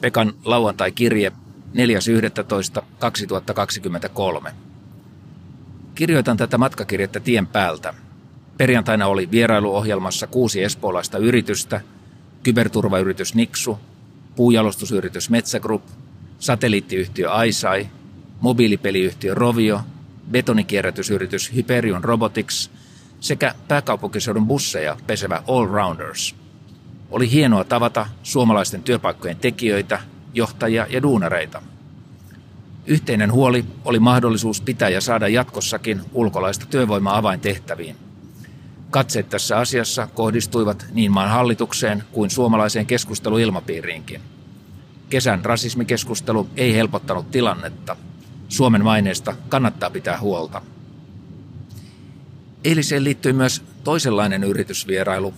Pekan lauantai-kirje 4.11.2023. Kirjoitan tätä matkakirjettä tien päältä. Perjantaina oli vierailuohjelmassa kuusi espoolaista yritystä, kyberturvayritys Niksu, puujalostusyritys Metsä Group, satelliittiyhtiö Aisai, mobiilipeliyhtiö Rovio, betonikierrätysyritys Hyperion Robotics sekä pääkaupunkiseudun busseja pesevä All Rounders. Oli hienoa tavata suomalaisten työpaikkojen tekijöitä, johtajia ja duunareita. Yhteinen huoli oli mahdollisuus pitää ja saada jatkossakin ulkolaista työvoimaa avaintehtäviin. Katseet tässä asiassa kohdistuivat niin maan hallitukseen kuin suomalaiseen keskusteluilmapiiriinkin. Kesän rasismikeskustelu ei helpottanut tilannetta. Suomen maineesta kannattaa pitää huolta. Eiliseen liittyi myös toisenlainen yritysvierailu.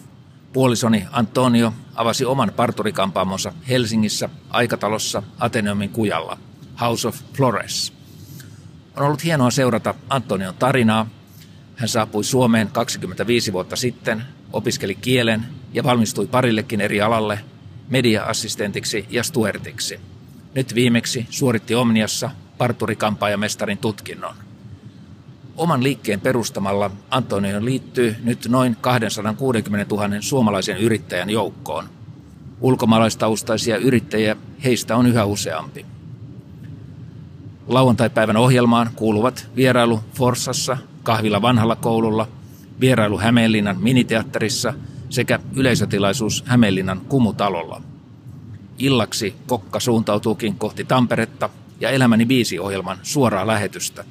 Puolisoni Antonio avasi oman parturikampaamonsa Helsingissä aikatalossa Ateneumin kujalla, House of Flores. On ollut hienoa seurata Antonion tarinaa. Hän saapui Suomeen 25 vuotta sitten, opiskeli kielen ja valmistui parillekin eri alalle media-assistentiksi ja stuertiksi. Nyt viimeksi suoritti Omniassa parturikampaajamestarin tutkinnon. Oman liikkeen perustamalla Antonio liittyy nyt noin 260 000 suomalaisen yrittäjän joukkoon. Ulkomaalaistaustaisia yrittäjiä heistä on yhä useampi. Lauantaipäivän ohjelmaan kuuluvat vierailu Forsassa, kahvilla vanhalla koululla, vierailu Hämeenlinnan miniteatterissa sekä yleisötilaisuus Hämeenlinnan kumutalolla. Illaksi kokka suuntautuukin kohti Tamperetta ja Elämäni viisi ohjelman suoraa lähetystä.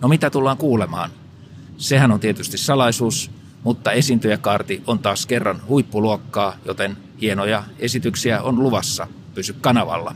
No mitä tullaan kuulemaan? Sehän on tietysti salaisuus, mutta esiintyjäkaarti on taas kerran huippuluokkaa, joten hienoja esityksiä on luvassa. Pysy kanavalla.